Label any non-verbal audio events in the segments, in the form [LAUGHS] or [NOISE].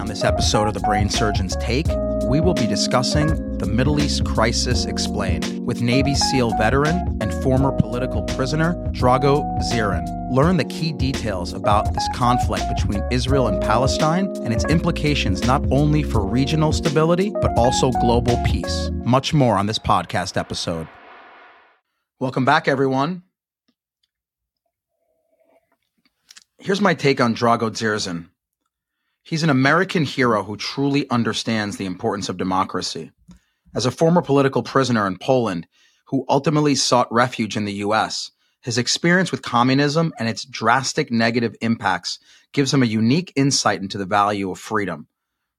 on this episode of the Brain Surgeon's Take, we will be discussing the Middle East Crisis Explained with Navy SEAL veteran and former political prisoner Drago Dzieran. Learn the key details about this conflict between Israel and Palestine and its implications not only for regional stability, but also global peace. Much more on this podcast episode. Welcome back, everyone. Here's my take on Drago Dzieran. He's an American hero who truly understands the importance of democracy. As a former political prisoner in Poland who ultimately sought refuge in the US, his experience with communism and its drastic negative impacts gives him a unique insight into the value of freedom.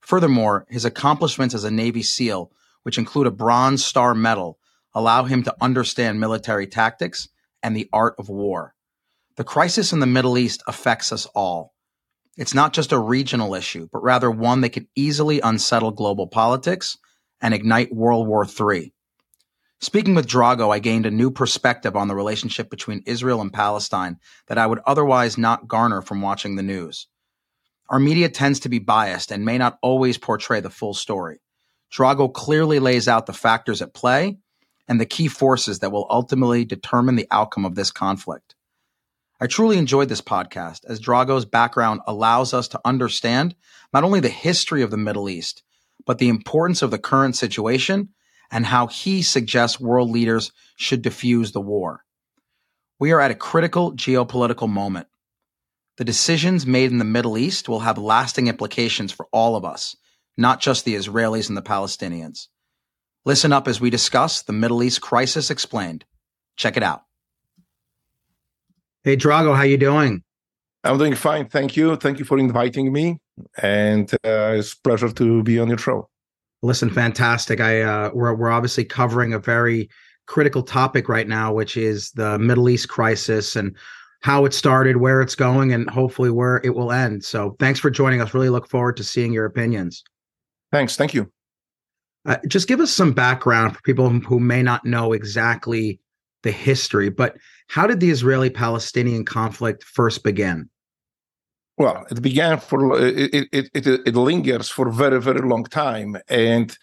Furthermore, his accomplishments as a Navy SEAL, which include a Bronze Star Medal, allow him to understand military tactics and the art of war. The crisis in the Middle East affects us all. It's not just a regional issue, but rather one that could easily unsettle global politics and ignite World War III. Speaking with Drago, I gained a new perspective on the relationship between Israel and Palestine that I would otherwise not garner from watching the news. Our media tends to be biased and may not always portray the full story. Drago clearly lays out the factors at play and the key forces that will ultimately determine the outcome of this conflict. I truly enjoyed this podcast as Drago's background allows us to understand not only the history of the Middle East, but the importance of the current situation and how he suggests world leaders should diffuse the war. We are at a critical geopolitical moment. The decisions made in the Middle East will have lasting implications for all of us, not just the Israelis and the Palestinians. Listen up as we discuss the Middle East crisis explained. Check it out. Hey Drago, how you doing? I'm doing fine, thank you. Thank you for inviting me, and uh, it's a pleasure to be on your show. Listen, fantastic. I uh, we're we're obviously covering a very critical topic right now, which is the Middle East crisis and how it started, where it's going, and hopefully where it will end. So, thanks for joining us. Really look forward to seeing your opinions. Thanks. Thank you. Uh, just give us some background for people who may not know exactly the history, but how did the Israeli Palestinian conflict first begin? Well, it began for it, it, it, it lingers for a very, very long time. And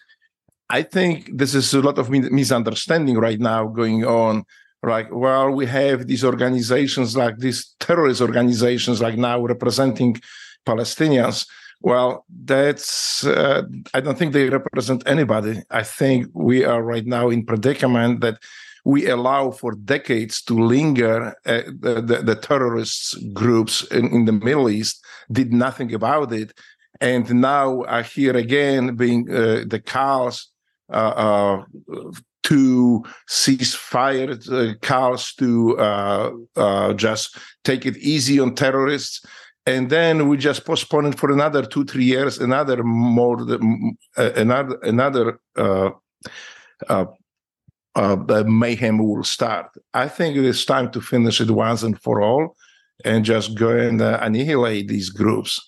I think this is a lot of misunderstanding right now going on. Like, well, we have these organizations like these terrorist organizations, like now representing Palestinians. Well, that's, uh, I don't think they represent anybody. I think we are right now in predicament that we allow for decades to linger uh, the, the, the, terrorist groups in, in, the Middle East, did nothing about it. And now are here again being uh, the calls uh, uh to cease fire, uh, calls to uh, just take it easy on terrorists. And then we just postpone it for another two, three years, another more, another, another uh, uh, uh, the mayhem will start. I think it is time to finish it once and for all and just go and uh, annihilate these groups.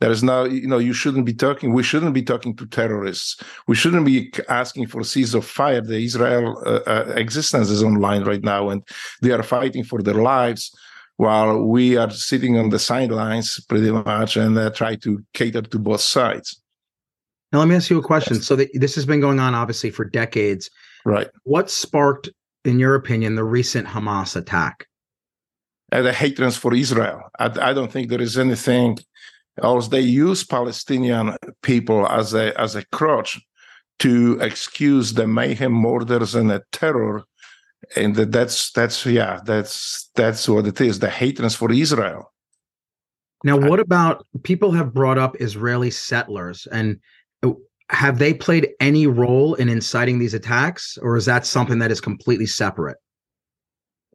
There is no, you know, you shouldn't be talking, we shouldn't be talking to terrorists. We shouldn't be asking for cease of fire. The Israel uh, uh, existence is online right now and they are fighting for their lives while we are sitting on the sidelines pretty much and uh, try to cater to both sides. Now, let me ask you a question. So, the, this has been going on obviously for decades. Right. What sparked, in your opinion, the recent Hamas attack? Uh, the hatred for Israel. I, I, don't think there is anything else. They use Palestinian people as a as a crutch to excuse the mayhem, murders, and the terror. And that's that's yeah, that's that's what it is. The hatred for Israel. Now, what about people have brought up Israeli settlers and have they played any role in inciting these attacks, or is that something that is completely separate?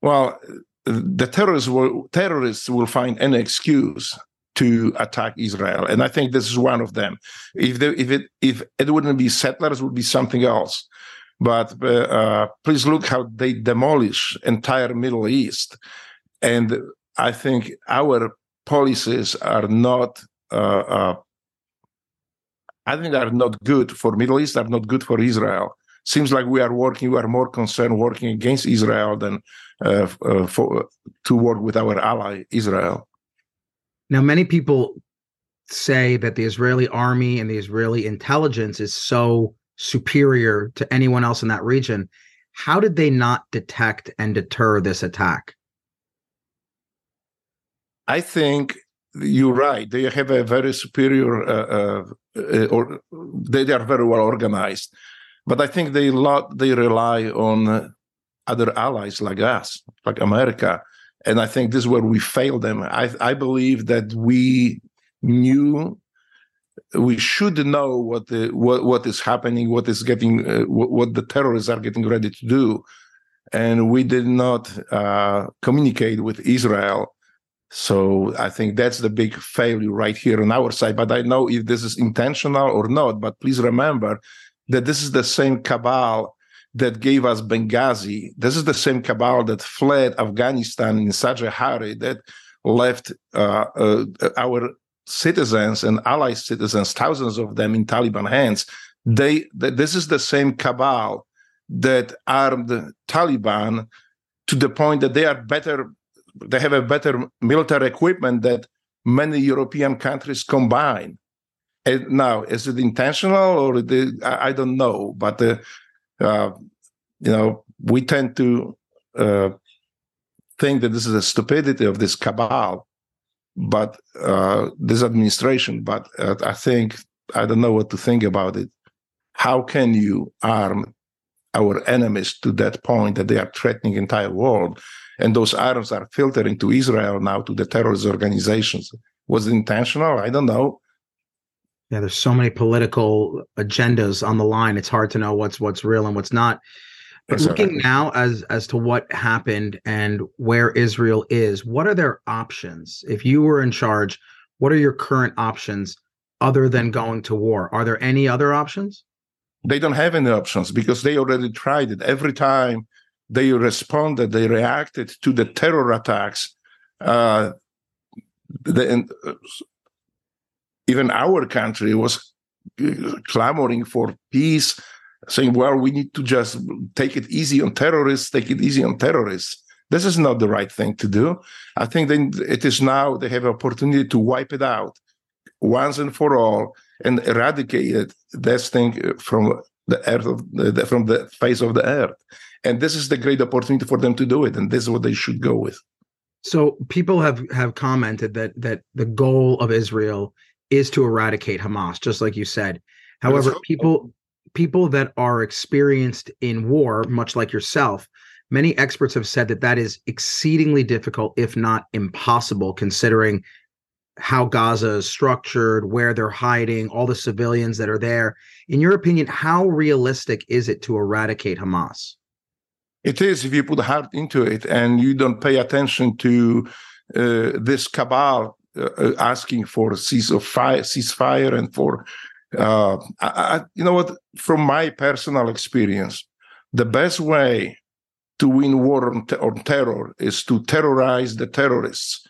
Well, the terrorists will terrorists will find any excuse to attack Israel, and I think this is one of them. If they, if it if it wouldn't be settlers, it would be something else. But uh, uh, please look how they demolish entire Middle East, and I think our policies are not uh, uh I think they are not good for Middle East, they are not good for Israel. Seems like we are working, we are more concerned working against Israel than uh, uh, for to work with our ally Israel. Now, many people say that the Israeli army and the Israeli intelligence is so superior to anyone else in that region. How did they not detect and deter this attack? I think you're right. They have a very superior, uh, uh, or they, they, are very well organized. But I think they lot they rely on other allies like us, like America, and I think this is where we fail them. I I believe that we knew we should know what the what, what is happening, what is getting, uh, what, what, the terrorists are getting ready to do, and we did not uh, communicate with Israel. So I think that's the big failure right here on our side. But I know if this is intentional or not. But please remember that this is the same cabal that gave us Benghazi. This is the same cabal that fled Afghanistan in such a hurry that left uh, uh, our citizens and allied citizens, thousands of them in Taliban hands, they, they this is the same cabal that armed Taliban to the point that they are better, they have a better military equipment that many European countries combine. And now, is it intentional or the, I, I, don't know, but uh, uh, you know we tend to uh, think that this is a stupidity of this cabal but uh, this administration. But uh, I think I don't know what to think about it. How can you arm our enemies to that point that they are threatening the entire world, and those arms are filtering to Israel now to the terrorist organizations? Was it intentional? I don't know. Yeah, there's so many political agendas on the line. It's hard to know what's what's real and what's not. But looking now as as to what happened and where Israel is, what are their options? If you were in charge, what are your current options other than going to war? Are there any other options? They don't have any options because they already tried it. Every time they responded, they reacted to the terror attacks. Uh, the, uh, even our country was clamoring for peace saying, well, we need to just take it easy on terrorists, take it easy on terrorists. This is not the right thing to do. I think then it is now they have opportunity to wipe it out once and for all and eradicate it, this thing from the earth of the, from the face of the earth. And this is the great opportunity for them to do it, and this is what they should go with. So people have have commented that that the goal of Israel is to eradicate Hamas, just like you said. However, people people that are experienced in war, much like yourself, many experts have said that that is exceedingly difficult, if not impossible, considering how Gaza is structured, where they're hiding, all the civilians that are there. In your opinion, how realistic is it to eradicate Hamas? It is if you put heart into it and you don't pay attention to uh, this cabal uh, asking for cease of fire, ceasefire and for uh, I, I, you know what? From my personal experience, the best way to win war on, on terror is to terrorize the terrorists.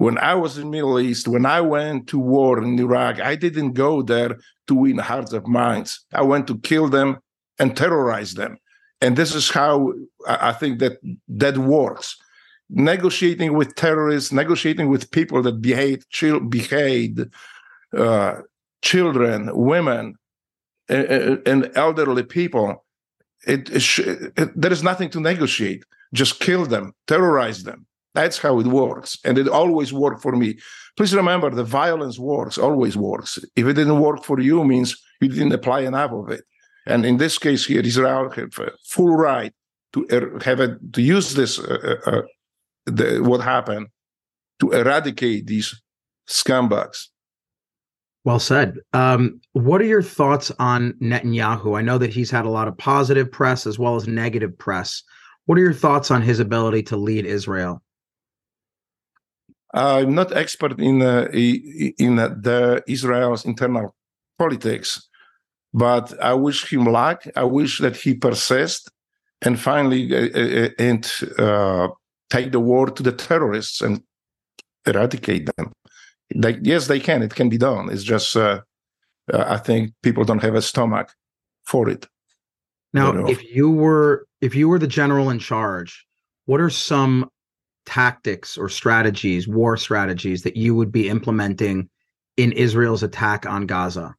When I was in the Middle East, when I went to war in Iraq, I didn't go there to win hearts of minds. I went to kill them and terrorize them. And this is how I think that that works. Negotiating with terrorists, negotiating with people that behave, behave uh, children, women, and, and elderly people. It, it, it, there is nothing to negotiate. Just kill them, terrorize them. That's how it works. And it always worked for me. Please remember the violence works, always works. If it didn't work for you, means you didn't apply enough of it. And in this case here, Israel have a full right to er, have a, to use this uh, uh, uh, the, what happened to eradicate these scumbags. Well said. Um, what are your thoughts on Netanyahu? I know that he's had a lot of positive press as well as negative press. What are your thoughts on his ability to lead Israel? I'm not expert in uh, in the Israel's internal politics, but I wish him luck. I wish that he persists and finally uh, uh, uh and uh, take the war to the terrorists and eradicate them. They, yes, they can. It can be done. It's just uh, uh, I think people don't have a stomach for it. Now, if you were if you were the general in charge, what are some tactics or strategies, war strategies that you would be implementing in Israel's attack on Gaza?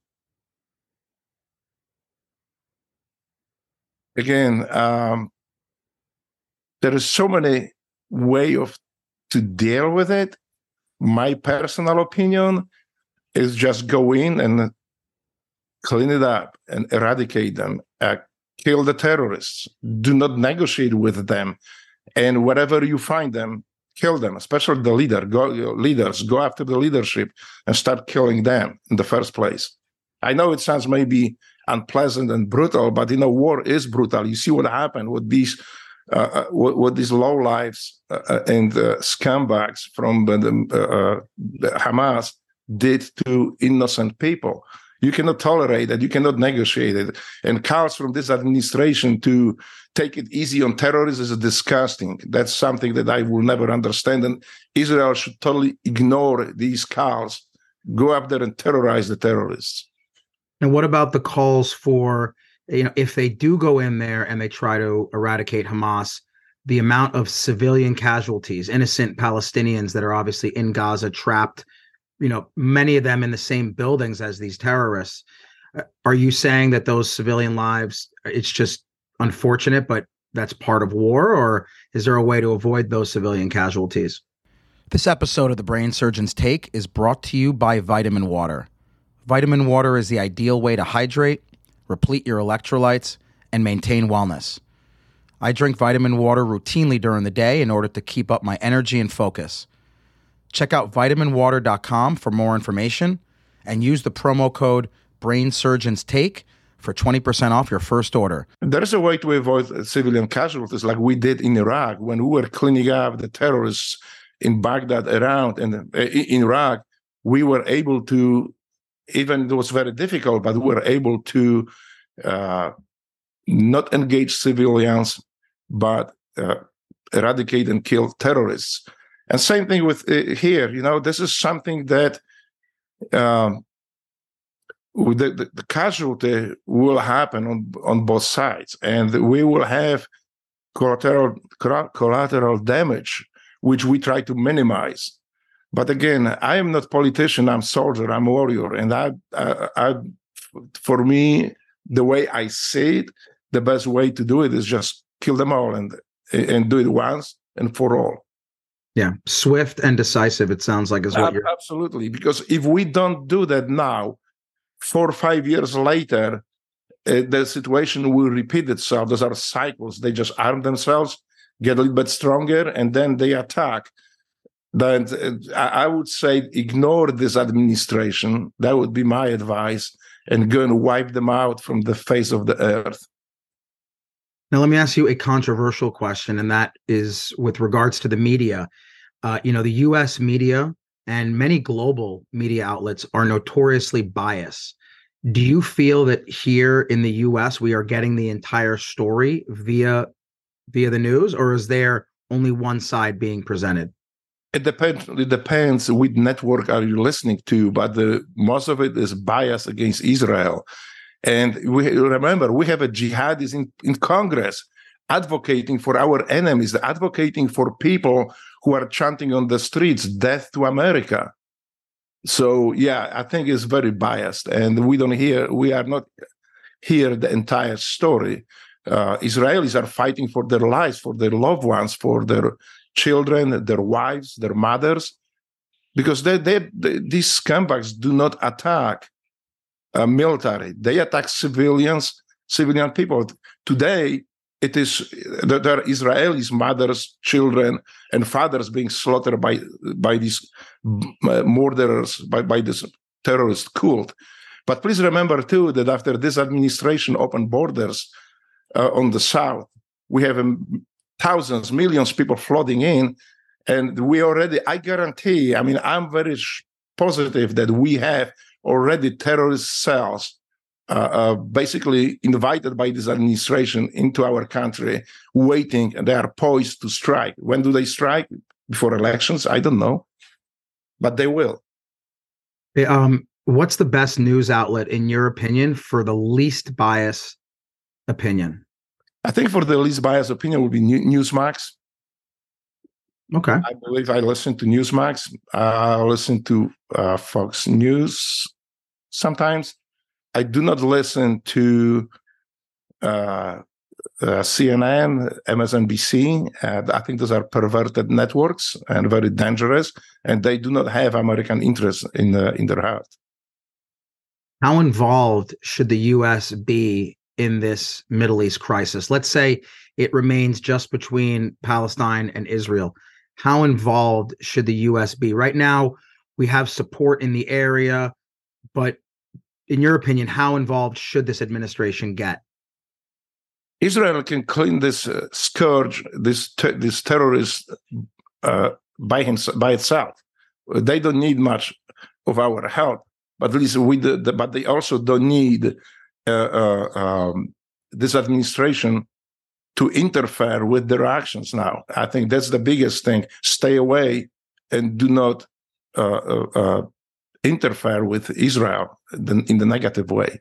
Again, um, there is so many way of to deal with it. My personal opinion is just go in and clean it up and eradicate them, uh, kill the terrorists. Do not negotiate with them, and wherever you find them, kill them. Especially the leader, go leaders, go after the leadership and start killing them in the first place. I know it sounds maybe unpleasant and brutal, but you know, war is brutal. You see what happened with these uh, uh, what, what, these low lives uh, uh and uh, scumbags from the, the Hamas did to innocent people. You cannot tolerate it. You cannot negotiate it. And calls from this administration to take it easy on terrorists is disgusting. That's something that I will never understand. And Israel should totally ignore these calls, go up there and terrorize the terrorists. And what about the calls for you know, if they do go in there and they try to eradicate Hamas, the amount of civilian casualties, innocent Palestinians that are obviously in Gaza trapped, you know, many of them in the same buildings as these terrorists. Uh, are you saying that those civilian lives, it's just unfortunate, but that's part of war? Or is there a way to avoid those civilian casualties? This episode of the Brain Surgeon's Take is brought to you by Vitamin Water. Vitamin Water is the ideal way to hydrate replete your electrolytes, and maintain wellness. I drink vitamin water routinely during the day in order to keep up my energy and focus. Check out vitaminwater.com for more information and use the promo code Brain Surgeons Take for 20% off your first order. There is a way to avoid civilian casualties like we did in Iraq when we were cleaning up the terrorists in Baghdad around and uh, in Iraq. We were able to even it was very difficult, but we were able to uh, not engage civilians, but uh, eradicate and kill terrorists. And same thing with uh, here. You know, this is something that um, the, the, the, casualty will happen on on both sides, and we will have collateral collateral damage, which we try to minimize. But again, I am not politician. I'm soldier. I'm warrior, and I, I, I, for me, the way I see it, the best way to do it is just kill them all and and do it once and for all. Yeah, swift and decisive. It sounds like is what you're absolutely because if we don't do that now, four or five years later, uh, the situation will repeat itself. Those are cycles. They just arm themselves, get a little bit stronger, and then they attack then uh, I would say ignore this administration. That would be my advice, and go and wipe them out from the face of the earth. Now, let me ask you a controversial question, and that is with regards to the media. Uh, you know, the U.S. media and many global media outlets are notoriously biased. Do you feel that here in the U.S. we are getting the entire story via via the news, or is there only one side being presented? It depends. It depends which network are you listening to, but the most of it is biased against Israel. And we remember we have a jihadist in, in Congress advocating for our enemies, advocating for people who are chanting on the streets, "Death to America." So yeah, I think it's very biased, and we don't hear. We are not hear the entire story. Uh, Israelis are fighting for their lives, for their loved ones, for their children, their wives, their mothers, because they, they, they these scumbags do not attack uh, military; they attack civilians, civilian people. Today, it is there are Israelis, mothers, children, and fathers being slaughtered by by these uh, murderers, by by this terrorist cult. But please remember too that after this administration opened borders uh, on the south, we have a thousands, millions of people flooding in. And we already, I guarantee, I mean, I'm very positive that we have already terrorist cells uh, uh, basically invited by this administration into our country, waiting, and they are poised to strike. When do they strike? Before elections? I don't know, but they will. Um, what's the best news outlet, in your opinion, for the least bias opinion? I think for the least biased opinion would be Newsmax. Okay. I believe I listen to Newsmax. I listen to uh, Fox News sometimes. I do not listen to uh, uh, CNN, MSNBC. I think those are perverted networks and very dangerous, and they do not have American interests in in their heart. How involved should the U.S. be in this Middle East crisis? Let's say it remains just between Palestine and Israel. How involved should the U.S. be? Right now, we have support in the area, but in your opinion, how involved should this administration get? Israel can clean this uh, scourge, this this terrorist uh, by by itself. They don't need much of our help, but at least we. The, the, but they also don't need uh, uh um, this administration to interfere with their actions. Now, I think that's the biggest thing. Stay away and do not uh, uh, interfere with Israel in the negative way.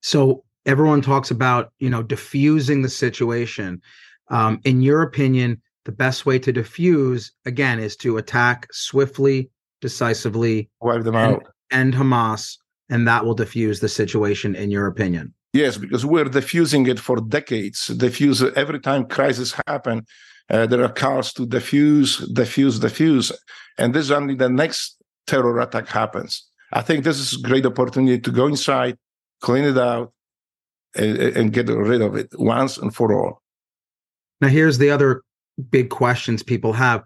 So everyone talks about you know diffusing the situation um, in your opinion the best way to diffuse again is to attack swiftly decisively wipe them out and hamas and that will diffuse the situation in your opinion yes because we're diffusing it for decades diffuse every time crisis happen uh, there are calls to diffuse diffuse diffuse and this is only the next terror attack happens i think this is a great opportunity to go inside clean it out and, and get rid of it once and for all. Now, here's the other big questions people have.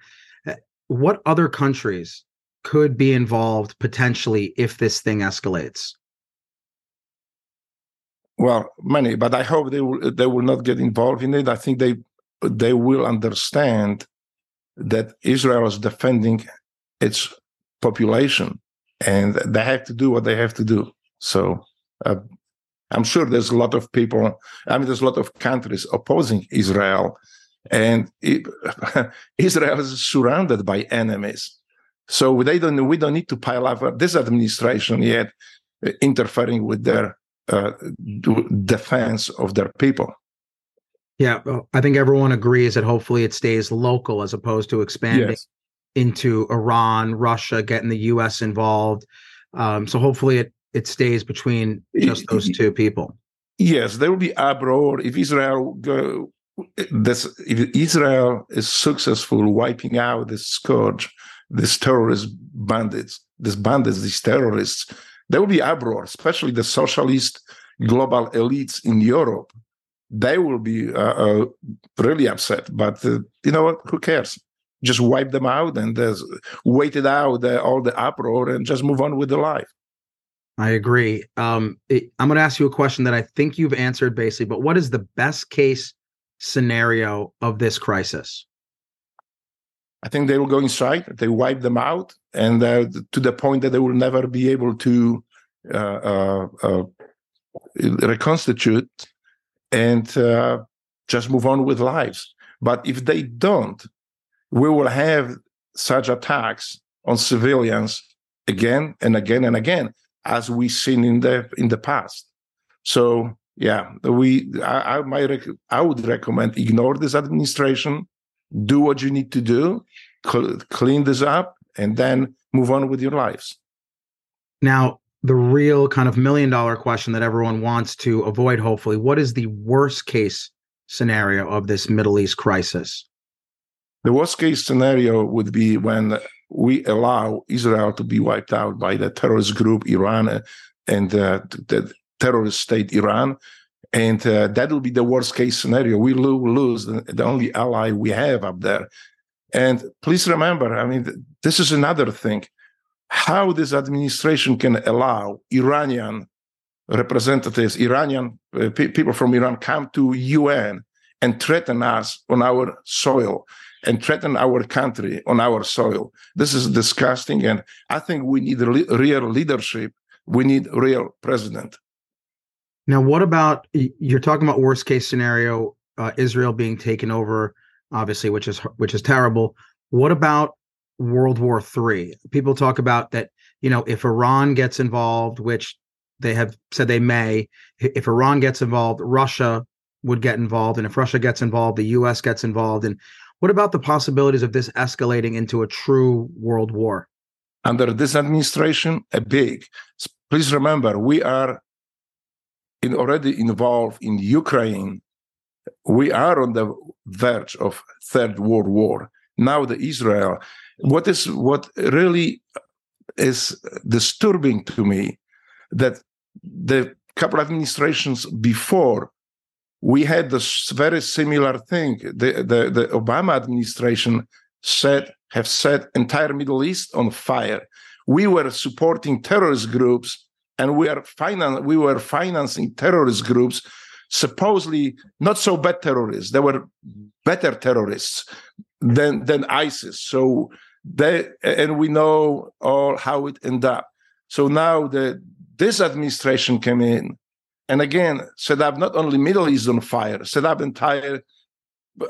Uh, what other countries could be involved potentially if this thing escalates? Well, many, but I hope they will they will not get involved in it. I think they they will understand that Israel is defending its population, and they have to do what they have to do. So uh, I'm sure there's a lot of people, I mean, there's a lot of countries opposing Israel, and it, [LAUGHS] Israel is surrounded by enemies. So they don't, we don't need to pile up this administration yet interfering with their uh, defense of their people. Yeah, I think everyone agrees that hopefully it stays local as opposed to expanding yes. into Iran, Russia, getting the U.S. involved. Um, so hopefully it it stays between just those two people. Yes, there will be uproar if Israel go. This, if Israel is successful wiping out this scourge, this terrorist bandits, these bandits, these terrorists, there will be uproar, especially the socialist global elites in Europe. They will be uh, uh, really upset. But uh, you know what? Who cares? Just wipe them out and wait it out uh, all the uproar and just move on with the life. I agree. Um, it, I'm going to ask you a question that I think you've answered basically, but what is the best case scenario of this crisis? I think they will go inside. They wipe them out, and uh, to the point that they will never be able to uh, uh, uh reconstitute and uh, just move on with lives. But if they don't, we will have such attacks on civilians again and again and again as we've seen in the in the past. So yeah, we I, I rec- I would recommend ignore this administration, do what you need to do, cl- clean this up, and then move on with your lives. Now, the real kind of million dollar question that everyone wants to avoid, hopefully, what is the worst case scenario of this Middle East crisis? The worst case scenario would be when we allow Israel to be wiped out by the terrorist group Iran and uh, the terrorist state Iran. And uh, that will be the worst case scenario. We lose the, the only ally we have up there. And please remember, I mean, this is another thing how this administration can allow Iranian representatives, Iranian uh, people from Iran come to UN and threaten us on our soil and threaten our country on our soil. This is disgusting. And I think we need real leadership. We need real president. Now, what about you're talking about worst case scenario, uh, Israel being taken over, obviously, which is which is terrible. What about World War Three? People talk about that. You know, if Iran gets involved, which they have said they may, if Iran gets involved, Russia would get involved, and if Russia gets involved, the U.S. gets involved, and What about the possibilities of this escalating into a true world war? Under this administration, a big. Please remember, we are in already involved in Ukraine. We are on the verge of third world war. Now the Israel. What is what really is disturbing to me that the couple administrations before we had this very similar thing. The, the, the Obama administration said have set entire Middle East on fire. We were supporting terrorist groups and we are finan- we were financing terrorist groups, supposedly not so bad terrorists. They were better terrorists than than ISIS. So they and we know all how it ended up. So now the this administration came in and again set up not only Middle East on fire, set up entire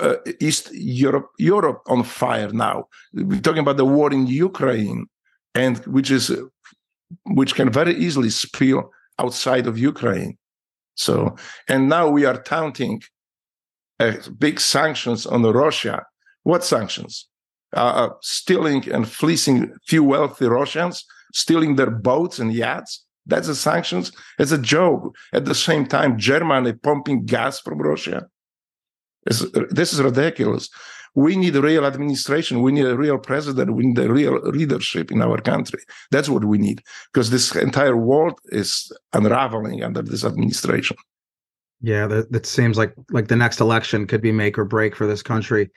uh, East Europe Europe on fire now. We're talking about the war in Ukraine, and which is which can very easily spill outside of Ukraine. So, and now we are counting uh, big sanctions on Russia. What sanctions? Uh, uh, stealing and fleecing few wealthy Russians, stealing their boats and yachts. That's the sanctions. It's a joke. At the same time, Germany pumping gas from Russia. It's, this is ridiculous. We need a real administration. We need a real president. We need a real leadership in our country. That's what we need because this entire world is unraveling under this administration. Yeah, that, that seems like like the next election could be make or break for this country.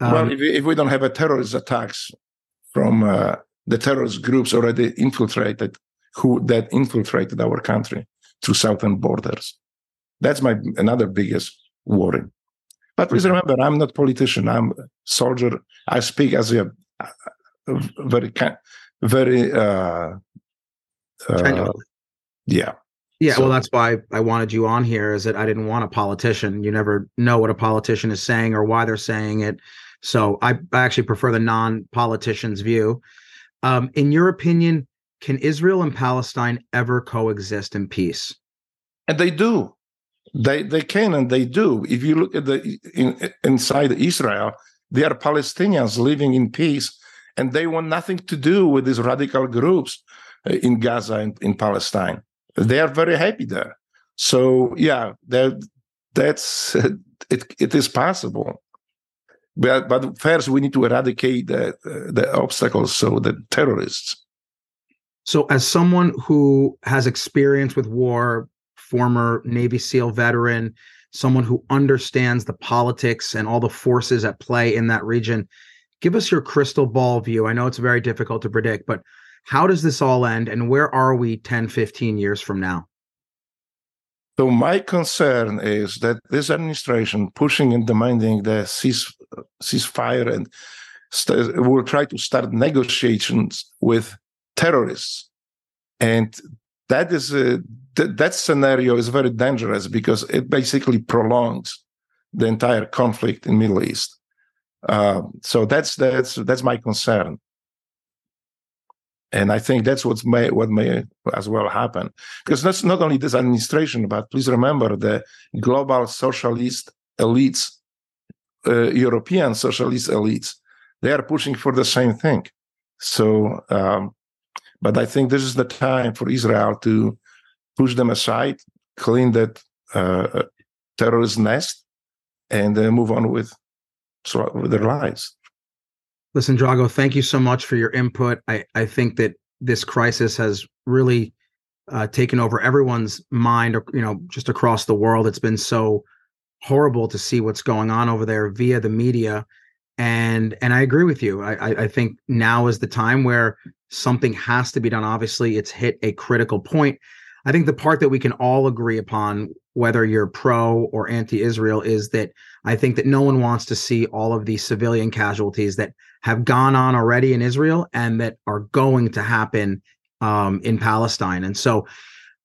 Um, well, if we, if we don't have a terrorist attacks from uh, the terrorist groups already infiltrated, who that infiltrated our country through southern borders, that's my another biggest worry. But please remember, I'm not politician. I'm a soldier. I speak as a, a very, very, uh, uh, yeah. Yeah, so, well, that's why I wanted you on here. Is that I didn't want a politician. You never know what a politician is saying or why they're saying it. So I, I actually prefer the non-politician's view. Um, in your opinion, can Israel and Palestine ever coexist in peace? And they do. They they can and they do. If you look at the in, inside Israel, they are Palestinians living in peace, and they want nothing to do with these radical groups uh, in Gaza and in Palestine. They are very happy there. So yeah, that that's [LAUGHS] it. It is possible. But, but first, we need to eradicate the, the obstacles, so the terrorists. So, as someone who has experience with war, former Navy SEAL veteran, someone who understands the politics and all the forces at play in that region. Give us your crystal ball view. I know it's very difficult to predict, but how does this all end and where are we 10, 15 years from now? So my concern is that this administration pushing and demanding the cease, ceasefire and st- will try to start negotiations with terrorists. And that is a, th- that scenario is very dangerous because it basically prolongs the entire conflict in Middle East. Uh, so that's that's that's my concern, and I think that's what may what may as well happen because that's not only this administration, but please remember the global socialist elites, uh, European socialist elites, they are pushing for the same thing. So um, but I think this is the time for Israel to push them aside, clean that uh, terrorist nest, and uh, move on with, with their lives. Listen, Drago, thank you so much for your input. I, I think that this crisis has really uh, taken over everyone's mind, you know, just across the world. It's been so horrible to see what's going on over there via the media and and I agree with you. I, I think now is the time where something has to be done. Obviously, it's hit a critical point. I think the part that we can all agree upon, whether you're pro or anti-Israel, is that I think that no one wants to see all of these civilian casualties that have gone on already in Israel and that are going to happen um, in Palestine. And so,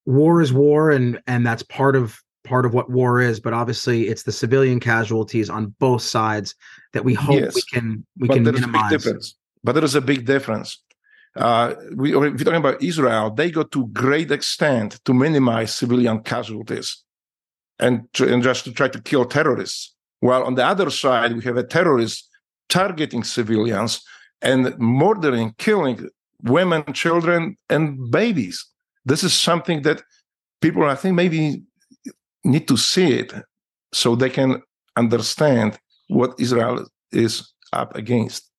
war is war, and and that's part of part of what war is, but obviously it's the civilian casualties on both sides that we hope yes, we can we can minimize. But there is a big difference. Uh, we, if you're talking about Israel, they go to great extent to minimize civilian casualties and, to, and just to try to kill terrorists. While on the other side, we have a terrorist targeting civilians and murdering, killing women, children, and babies. This is something that people, I think, maybe need to see it so they can understand what Israel is up against.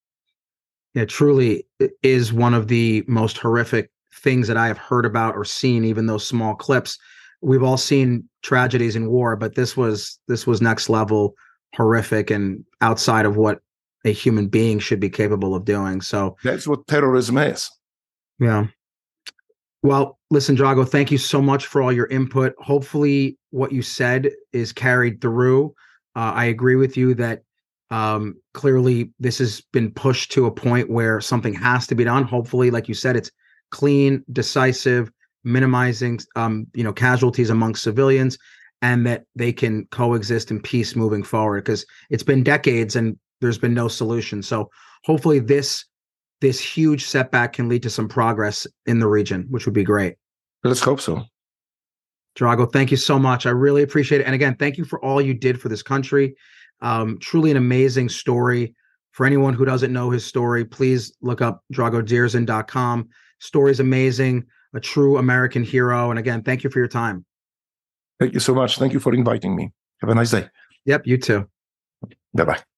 It truly is one of the most horrific things that I have heard about or seen, even those small clips. We've all seen tragedies in war, but this was this was next level horrific and outside of what a human being should be capable of doing. So that's what terrorism is. Yeah. Well, listen, Drago, thank you so much for all your input. Hopefully, what you said is carried through. Uh, I agree with you that um, clearly this has been pushed to a point where something has to be done. Hopefully, like you said, it's clean, decisive, minimizing um, you know casualties amongst civilians, and that they can coexist in peace moving forward. Because it's been decades and there's been no solution. So hopefully, this this huge setback can lead to some progress in the region, which would be great. Let's hope so. Drago, thank you so much. I really appreciate it. And again, thank you for all you did for this country. Um, truly an amazing story. For anyone who doesn't know his story, please look up dragodzieran.com. Story's amazing, a true American hero. And again, thank you for your time. Thank you so much. Thank you for inviting me. Have a nice day. Yep, you too. Bye bye.